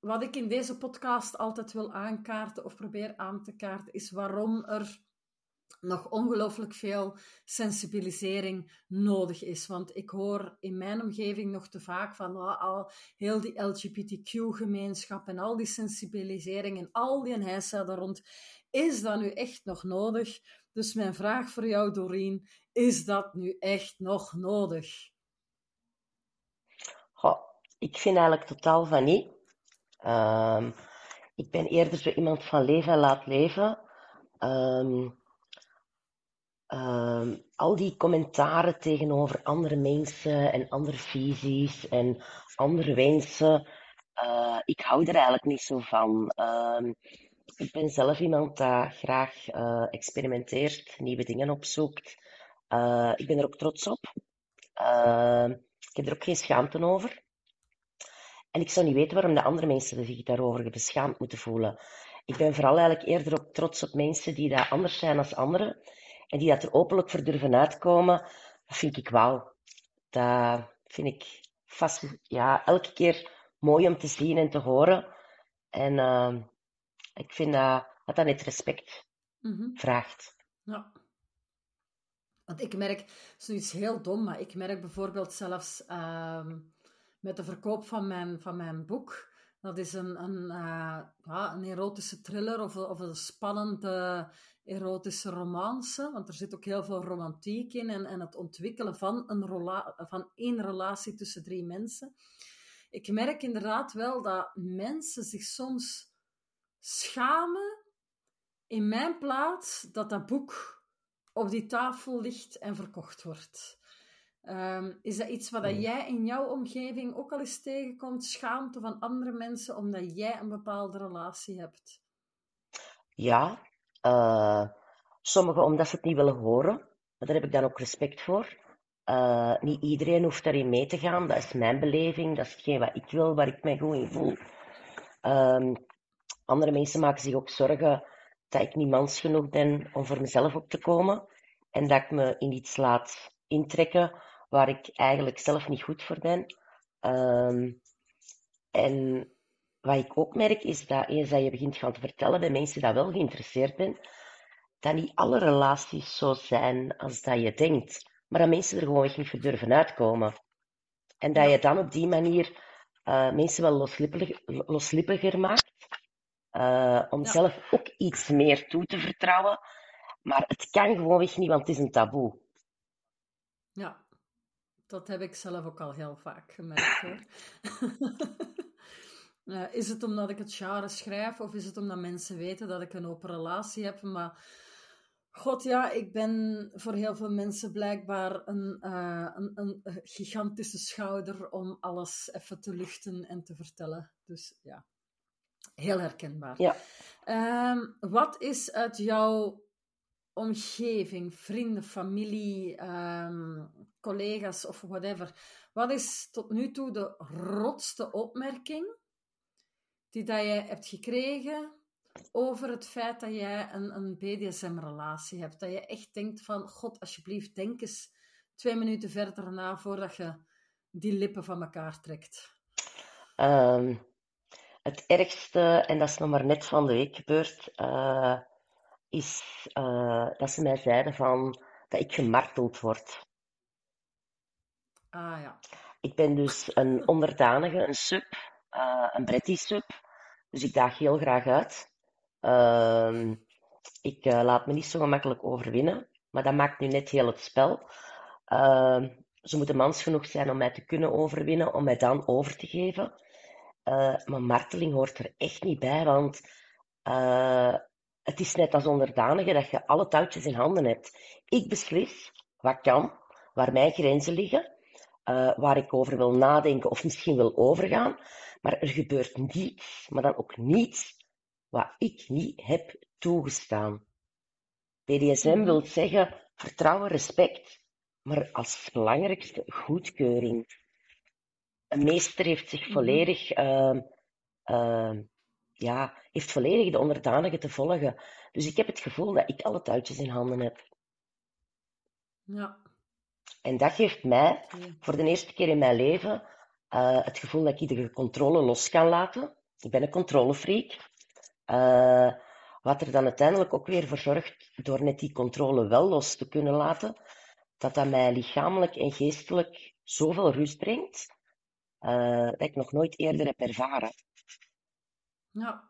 wat ik in deze podcast altijd wil aankaarten of probeer aan te kaarten, is waarom er nog ongelooflijk veel sensibilisering nodig is. Want ik hoor in mijn omgeving nog te vaak van ah, al heel die LGBTQ-gemeenschap en al die sensibilisering en al die heisa daar rond. Is dat nu echt nog nodig? Dus mijn vraag voor jou, Doreen, is dat nu echt nog nodig? Goh, ik vind eigenlijk totaal van niet. Ehm, ik ben eerder zo iemand van leven en laat leven. Ehm, ehm, al die commentaren tegenover andere mensen en andere visies en andere wensen, eh, ik hou er eigenlijk niet zo van. Ik ben zelf iemand dat graag eh, experimenteert, nieuwe dingen opzoekt. Eh, ik ben er ook trots op. Ehm, ik heb er ook geen schaamte over. En ik zou niet weten waarom de andere mensen zich daarover beschaamd moeten voelen. Ik ben vooral eigenlijk eerder op trots op mensen die dat anders zijn als anderen. En die dat er openlijk voor durven uitkomen. Dat vind ik wauw. Dat vind ik vast, ja, elke keer mooi om te zien en te horen. En ehm, ik vind dat, dat dat net respect Mhm. vraagt. Ja. Want ik merk, zoiets heel dom, maar ik merk bijvoorbeeld zelfs ehm, met de verkoop van mijn, van mijn boek, Dat is een, een, uh, ja, een erotische thriller of, of een spannende erotische romance. Want er zit ook heel veel romantiek in en, en het ontwikkelen van, een van één relatie tussen drie mensen. Ik merk inderdaad wel dat mensen zich soms schamen in mijn plaats dat dat boek op die tafel ligt en verkocht wordt. Ehm, is dat iets wat dat jij in jouw omgeving ook al eens tegenkomt? Schaamte van andere mensen omdat jij een bepaalde relatie hebt? Ja, uh, sommigen omdat ze het niet willen horen. Maar daar heb ik dan ook respect voor. Uh, niet iedereen hoeft daarin mee te gaan. Dat is mijn beleving. Dat is hetgeen wat ik wil, waar ik mij goed in voel. Um, andere mensen maken zich ook zorgen dat ik niet mans genoeg ben om voor mezelf op te komen. En dat ik me in iets laat intrekken waar ik eigenlijk zelf niet goed voor ben. Um, en wat ik ook merk is dat eens dat je begint gaan te vertellen bij mensen die wel geïnteresseerd zijn, dat niet alle relaties zo zijn als dat je denkt, maar dat mensen er gewoon niet voor durven uitkomen. En dat je dan op die manier uh, mensen wel loslippiger, loslippiger maakt, uh, om ja. zelf ook iets meer toe te vertrouwen. Maar het kan gewoonweg niet, want het is een taboe. Ja, dat heb ik zelf ook al heel vaak gemerkt hoor. uh, [LAUGHS] [LAUGHS] is het omdat ik het genre schrijf of is het omdat mensen weten dat ik een open relatie heb? Maar god ja, ik ben voor heel veel mensen blijkbaar een, uh, een, een gigantische schouder om alles even te luchten en te vertellen. Dus ja, heel herkenbaar. Ja. Um, wat is uit jouw omgeving, vrienden, familie, um, collega's of whatever. Wat is tot nu toe de rotste opmerking die dat je hebt gekregen over het feit dat jij een, een BDSM-relatie hebt? Dat je echt denkt van, god, alsjeblieft, denk eens twee minuten verder na voordat je die lippen van elkaar trekt. Um, het ergste, en dat is nog maar net van de week gebeurd, uh, is uh, dat ze mij zeiden van, dat ik gemarteld word. Ah ja. Ik ben dus een onderdanige, een sub, uh, een Bretty sub. Dus ik daag heel graag uit. Uh, ik laat me niet zo gemakkelijk overwinnen. Maar dat maakt nu net heel het spel. Ehm, ze moeten mans genoeg zijn om mij te kunnen overwinnen, om mij dan over te geven. Uh, maar marteling hoort er echt niet bij, want het is net als onderdanige dat je alle touwtjes in handen hebt. Ik beslis wat kan, waar mijn grenzen liggen, uh, waar ik over wil nadenken of misschien wil overgaan. Maar er gebeurt niets, maar dan ook niets, wat ik niet heb toegestaan. BDSM mhm. wil zeggen vertrouwen, respect, maar als belangrijkste goedkeuring. Een meester heeft zich mhm. volledig uh, uh, ja, heeft volledig de onderdanige te volgen. Dus ik heb het gevoel dat ik alle touwtjes in handen heb. Ja. En dat geeft mij voor de eerste keer in mijn leven uh, het gevoel dat ik iedere controle los kan laten. Ik ben een controlefreak. Uh, wat er dan uiteindelijk ook weer voor zorgt, door net die controle wel los te kunnen laten, dat dat mij lichamelijk en geestelijk zoveel rust brengt, uh, dat ik nog nooit eerder heb ervaren. Ja.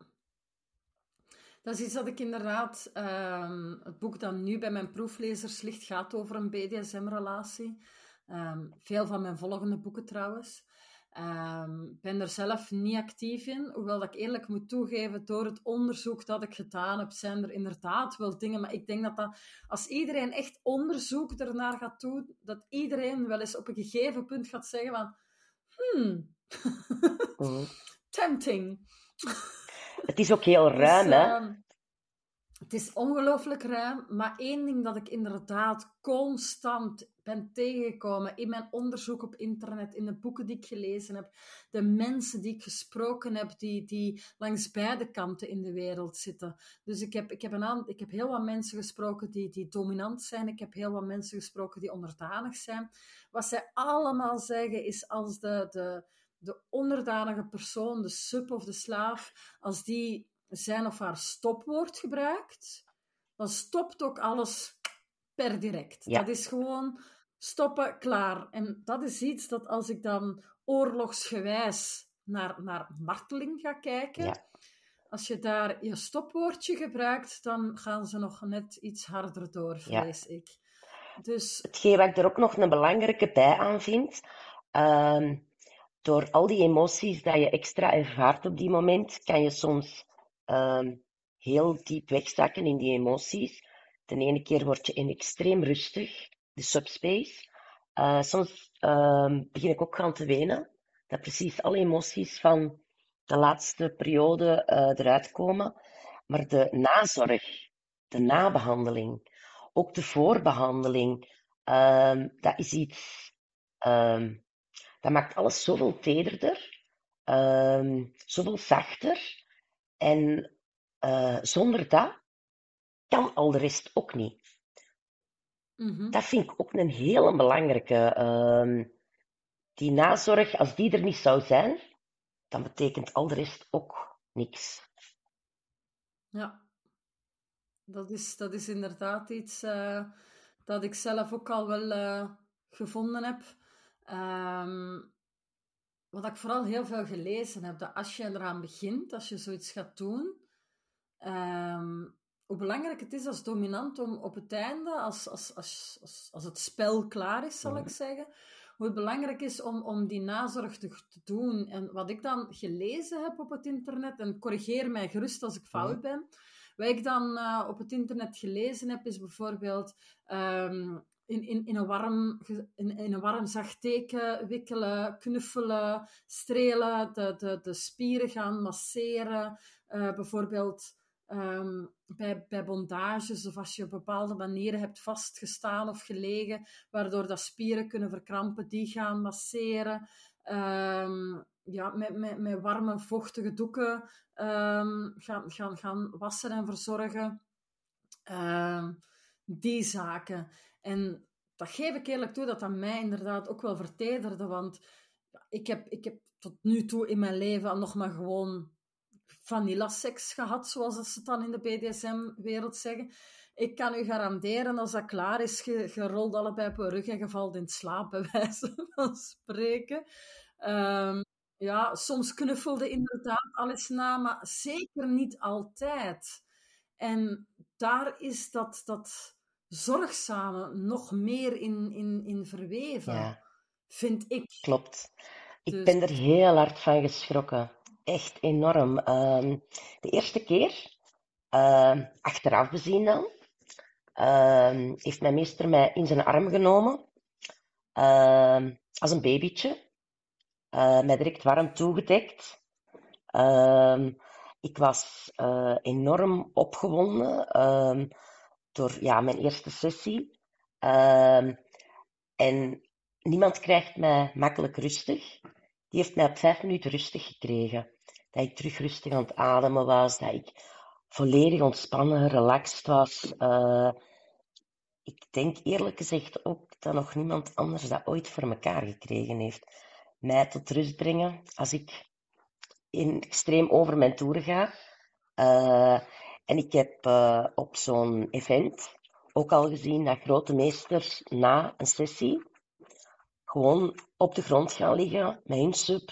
Dat is iets dat ik inderdaad... Um, het boek dat nu bij mijn proeflezers ligt, gaat over een BDSM-relatie. Um, veel van mijn volgende boeken trouwens. Ehm, ik ben er zelf niet actief in, hoewel dat ik eerlijk moet toegeven, door het onderzoek dat ik gedaan heb, zijn er inderdaad wel dingen, maar ik denk dat, dat als iedereen echt onderzoek ernaar gaat doen, dat iedereen wel eens op een gegeven punt gaat zeggen van, hmm, mm. [LAUGHS] tempting. Het is ook heel [LAUGHS] ruim, dus, hè? Ehm, het is ongelooflijk ruim, maar één ding dat ik inderdaad constant ben tegengekomen in mijn onderzoek op internet, in de boeken die ik gelezen heb, de mensen die ik gesproken heb, die, die langs beide kanten in de wereld zitten. Dus ik heb, ik heb, een ik heb heel wat mensen gesproken die, die dominant zijn, ik heb heel wat mensen gesproken die onderdanig zijn. Wat zij allemaal zeggen is als de, de, de onderdanige persoon, de sub of de slaaf, als die zijn of haar stopwoord gebruikt, dan stopt ook alles per direct. Dat is gewoon stoppen, klaar. En dat is iets dat als ik dan oorlogsgewijs naar, naar marteling gaat kijken, Ja. als je daar je stopwoordje gebruikt, dan gaan ze nog net iets harder door, vrees ik. Dus Hetgeen wat ik er ook nog een belangrijke bij aan vind, ehm, door al die emoties dat je extra ervaart op die moment, kan je soms ehm, heel diep wegzakken in die emoties. De ene keer word je in extreem rustig, de subspace. Eh, soms ehm, begin ik ook gaan te wenen, dat precies alle emoties van de laatste periode eh, eruit komen. Maar de nazorg, de nabehandeling, ook de voorbehandeling, ehm, dat is iets, dat maakt alles zoveel tederder, zoveel zachter. En eh, zonder dat kan al de rest ook niet. mhm. Dat vind ik ook een hele belangrijke. ehm, die nazorg, als die er niet zou zijn, dan betekent al de rest ook niks. Ja, dat is, dat is inderdaad iets eh, dat ik zelf ook al wel eh, gevonden heb. Ehm, wat ik vooral heel veel gelezen heb, dat als je eraan begint, als je zoiets gaat doen, ehm, hoe belangrijk het is als dominant om op het einde, als, als, als, als, als het spel klaar is, zal ik zeggen, hoe het belangrijk is om, om die nazorg te, te doen. En wat ik dan gelezen heb op het internet, en corrigeer mij gerust als ik fout ben, wat ik dan eh, op het internet gelezen heb, is bijvoorbeeld ehm, in, in, in, een warm, in, in een warm zacht teken wikkelen, knuffelen, strelen, de, de, de spieren gaan masseren. Eh, bijvoorbeeld ehm, bij, bij bondages of als je op bepaalde manieren hebt vastgestaan of gelegen, waardoor dat spieren kunnen verkrampen, die gaan masseren. Ehm, ja, met, met, met warme, vochtige doeken ehm, gaan, gaan, gaan wassen en verzorgen. Ehm, die zaken. En dat geef ik eerlijk toe dat dat mij inderdaad ook wel vertederde, want ik heb, ik heb tot nu toe in mijn leven nog maar gewoon vanilla-seks gehad, zoals ze het dan in de BDSM-wereld zeggen. Ik kan u garanderen, als dat klaar is, rolt allebei op je rug en je in slaap, bij wijze van spreken. Ehm, ja, soms knuffelde inderdaad alles na, maar zeker niet altijd. En daar is dat, dat zorgzame nog meer in, in, in verweven, Ja. vind ik. Klopt. Ik Dus- ben er heel hard van geschrokken. Echt enorm. Ehm, de eerste keer, ehm, achteraf bezien dan, ehm, heeft mijn meester mij in zijn arm genomen. als een babytje. Eh, mij direct warm toegedekt. Ik was eh, enorm opgewonden door ja, mijn eerste sessie. Ehm, en niemand krijgt mij makkelijk rustig. Die heeft mij op vijf minuten rustig gekregen. Dat ik terug rustig aan het ademen was, dat ik volledig ontspannen, relaxed was. Eh, ik denk eerlijk gezegd ook dat nog niemand anders dat ooit voor elkaar gekregen heeft. Mij tot rust brengen als ik in extreem over mijn toeren ga. Eh, en ik heb eh, op zo'n event ook al gezien dat grote meesters na een sessie gewoon op de grond gaan liggen met hun sub.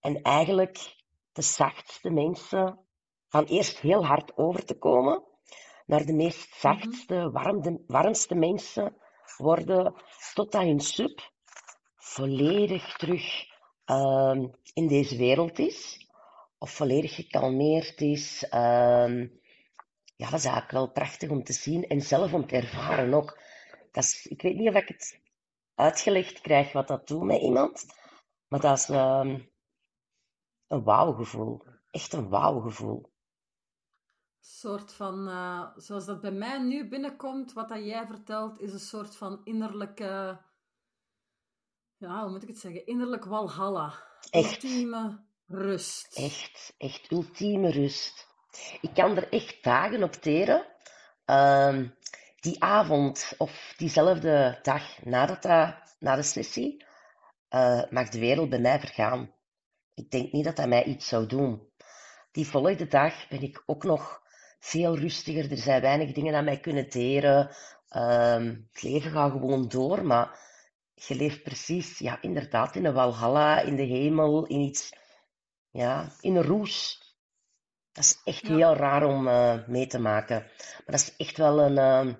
En eigenlijk de zachtste mensen van eerst heel hard over te komen naar de meest zachtste, warmde, warmste mensen worden totdat hun sub volledig terug ehm, in deze wereld is. Of volledig gekalmeerd is. Ehm, ja, dat is eigenlijk wel prachtig om te zien en zelf om te ervaren ook. Dat is, ik weet niet of ik het uitgelegd krijg wat dat doet met iemand, maar dat is ehm, een wauwgevoel. Echt een wauwgevoel. soort van, eh, zoals dat bij mij nu binnenkomt, wat dat jij vertelt, is een soort van innerlijke, ja, hoe moet ik het zeggen, innerlijk walhalla. Echt. Ultieme rust. Echt, echt ultieme rust. Ik kan er echt dagen op teren. Ehm, die avond of diezelfde dag nadat dat, na de sessie, eh, mag de wereld bij mij vergaan. Ik denk niet dat dat mij iets zou doen. Die volgende dag ben ik ook nog veel rustiger. Er zijn weinig dingen aan mij kunnen teren. Ehm, het leven gaat gewoon door, maar je leeft precies, ja, inderdaad, in een walhalla, in de hemel, in iets ja, in een roes. Dat is echt Ja. heel raar om eh, mee te maken. Maar dat is echt wel een, eh,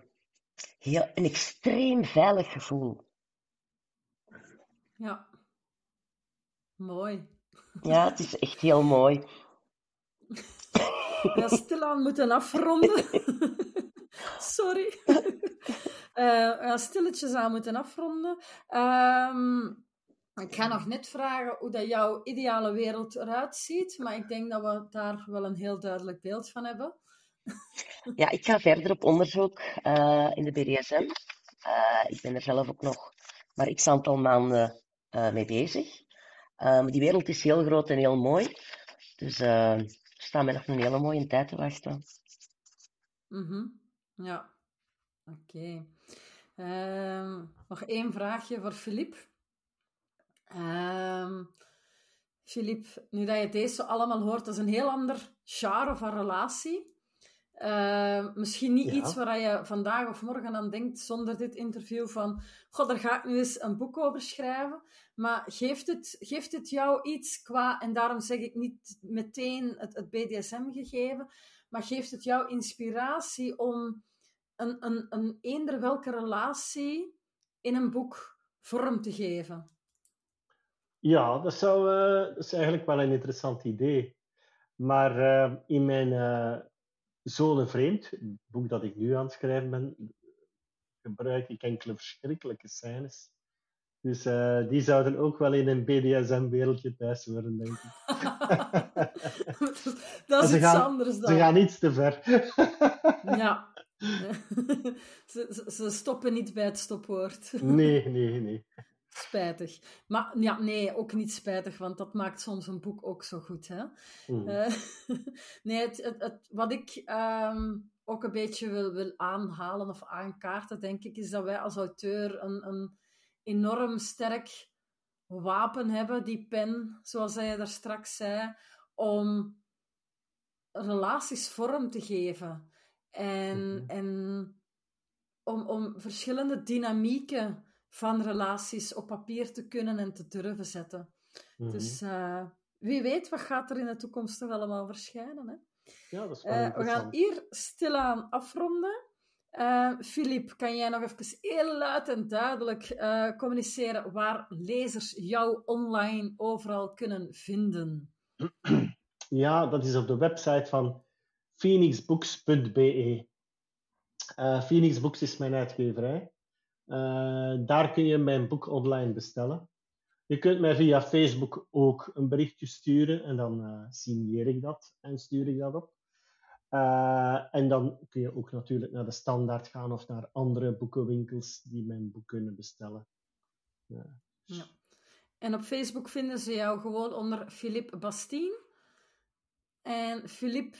heel, een extreem veilig gevoel. Ja. Mooi. Ja, het is echt heel mooi. [LAUGHS] Ja, stilaan moeten afronden. [LAUGHS] Sorry. [LAUGHS] Ja, stilletjes aan moeten afronden. Ehm, ik ga nog net vragen hoe dat jouw ideale wereld eruit ziet, maar ik denk dat we daar wel een heel duidelijk beeld van hebben. Ja, ik ga verder op onderzoek eh, in de BDSM. Eh, ik ben er zelf ook nog maar x aantal maanden eh, mee bezig. Die wereld is heel groot en heel mooi. Dus er staat mij nog een hele mooie tijd te wachten. Mhm. Ja, oké. Ehm, nog één vraagje voor Filip. Filip, nu dat je deze zo allemaal hoort, dat is een heel ander genre van relatie. Ehm, misschien niet Ja. iets waar je vandaag of morgen aan denkt zonder dit interview van, god, daar ga ik nu eens een boek over schrijven. Maar geeft het, geeft het jou iets qua, en daarom zeg ik niet meteen het, het BDSM gegeven, maar geeft het jou inspiratie om een, een, een eender welke relatie in een boek vorm te geven? Ja, dat, zou, eh, dat is eigenlijk wel een interessant idee. Maar eh, in mijn eh Zone Vreemd, het boek dat ik nu aan het schrijven ben, gebruik ik enkele verschrikkelijke scènes. Dus die zouden ook wel in een BDSM-wereldje thuis horen, denk ik. [LAUGHS] dat is iets gaan- anders dan. Ze gaan iets te ver. [LAUGHS] Ja. [LAUGHS] ze, ze stoppen niet bij het stopwoord. Nee, nee, nee. Spijtig. Maar ja, nee, ook niet spijtig, want dat maakt soms een boek ook zo goed. Hè? Mm. Eh, [LAUGHS] nee, het, het, het- wat ik ehm, ook een beetje wil, wil aanhalen of aankaarten, denk ik, is dat wij als auteur een, een enorm sterk wapen hebben, die pen, zoals hij daar straks zei, om relaties vorm te geven. En, Mhm. en om, om verschillende dynamieken van relaties op papier te kunnen en te durven zetten. Mhm. Dus eh, wie weet, wat gaat er in de toekomst nog allemaal verschijnen. Hè? ja, dat is wel Eh, we gaan hier stilaan afronden. Eh Filip, kan jij nog even heel luid en duidelijk eh, communiceren waar lezers jou online overal kunnen vinden? [CLEARS THROAT] Ja, dat is op de website van phoenixbooks.be. Eh Phoenix Books is mijn uitgeverij. Eh, daar kun je mijn boek online bestellen. Je kunt mij via Facebook ook een berichtje sturen en dan eh signeer ik dat en stuur ik dat op. Eh, en dan kun je ook natuurlijk naar de standaard gaan of naar andere boekenwinkels die mijn boek kunnen bestellen. Ja. Ja. En op Facebook vinden ze jou gewoon onder Philippe Bastien. En Philippe,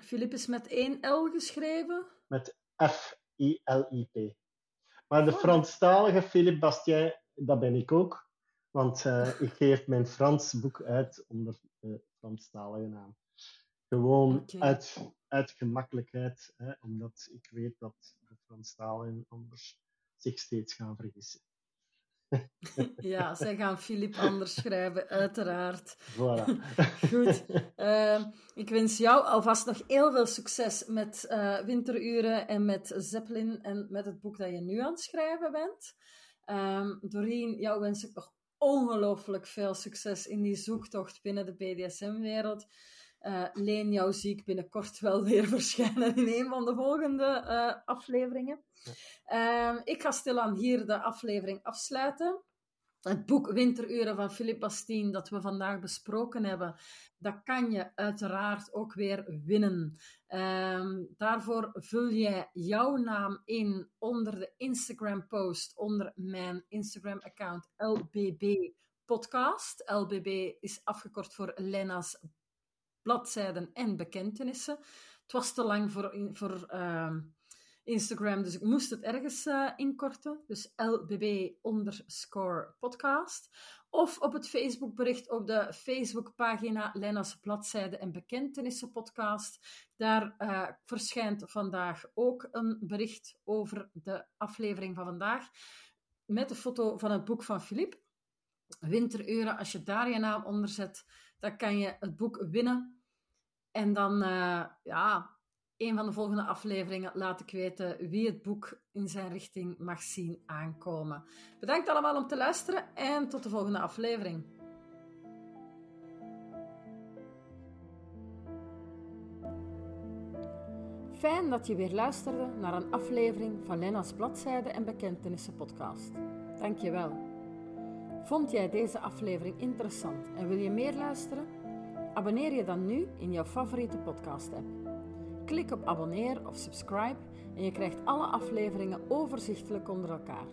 Philippe is met één L geschreven. met F-I-L-I-P. Maar de Oh. Franstalige Philippe Bastien, dat ben ik ook. Want eh, [LAUGHS] ik geef mijn Frans boek uit onder de Franstalige naam. Gewoon uit, uit gemakkelijkheid, hè, omdat ik weet dat de Franstaligen anders zich steeds gaan vergissen. Ja, zij gaan Philippe anders schrijven, uiteraard. Voilà. [LAUGHS] Goed. Ehm, ik wens jou alvast nog heel veel succes met eh, Winteruren en met Zeppelin en met het boek dat je nu aan het schrijven bent. Ehm Doreen, jou wens ik nog ongelooflijk veel succes in die zoektocht binnen de BDSM-wereld. Eh, Leen, jou zie ik binnenkort wel [LAUGHS] weer verschijnen in een van de volgende eh, afleveringen. Ehm, ik ga stilaan hier de aflevering afsluiten. Het boek Winteruren van Philippe Bastien, dat we vandaag besproken hebben, dat kan je uiteraard ook weer winnen. Ehm, daarvoor vul jij jouw naam in onder de Instagram-post, onder mijn Instagram-account LBB Podcast. LBB is afgekort voor Lena's bladzijden en bekentenissen. Het was te lang voor, voor ehm, Instagram, dus ik moest het ergens eh, inkorten. Dus LBB underscore podcast. Of op het Facebookbericht op de Facebookpagina Lena's bladzijde en bekentenissen podcast. Daar eh, verschijnt vandaag ook een bericht over de aflevering van vandaag. Met de foto van het boek van Filip. Winteruren, als je daar je naam onder zet, dan kan je het boek winnen. En dan, uh, ja, een van de volgende afleveringen laat ik weten wie het boek in zijn richting mag zien aankomen. Bedankt allemaal om te luisteren en tot de volgende aflevering. Fijn dat je weer luisterde naar een aflevering van Lena's Bladzijde en Bekentenissen podcast. Dank je wel. Vond jij deze aflevering interessant en wil je meer luisteren? Abonneer je dan nu in jouw favoriete podcast-app. Klik op abonneer of subscribe en je krijgt alle afleveringen overzichtelijk onder elkaar.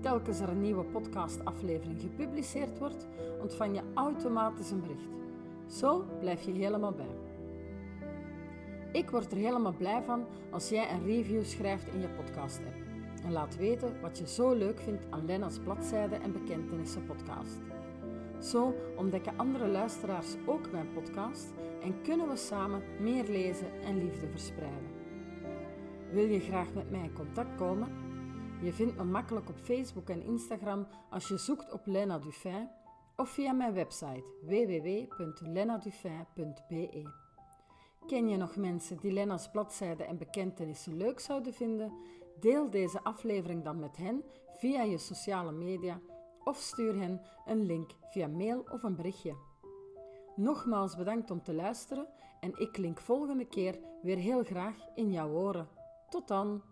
Telkens er een nieuwe podcast-aflevering gepubliceerd wordt, ontvang je automatisch een bericht. Zo blijf je helemaal bij. Ik word er helemaal blij van als jij een review schrijft in je podcast-app. En laat weten wat je zo leuk vindt aan Lena's Bladzijde en Bekentenissen podcast. Zo ontdekken andere luisteraars ook mijn podcast en kunnen we samen meer lezen en liefde verspreiden. Wil je graag met mij in contact komen? Je vindt me makkelijk op Facebook en Instagram als je zoekt op Lena Dufin of via mijn website www.lenadufin.be. Ken je nog mensen die Lena's bladzijden en bekentenissen leuk zouden vinden? Deel deze aflevering dan met hen via je sociale media of stuur hen een link via mail of een berichtje. Nogmaals bedankt om te luisteren en ik klink volgende keer weer heel graag in jouw oren. Tot dan!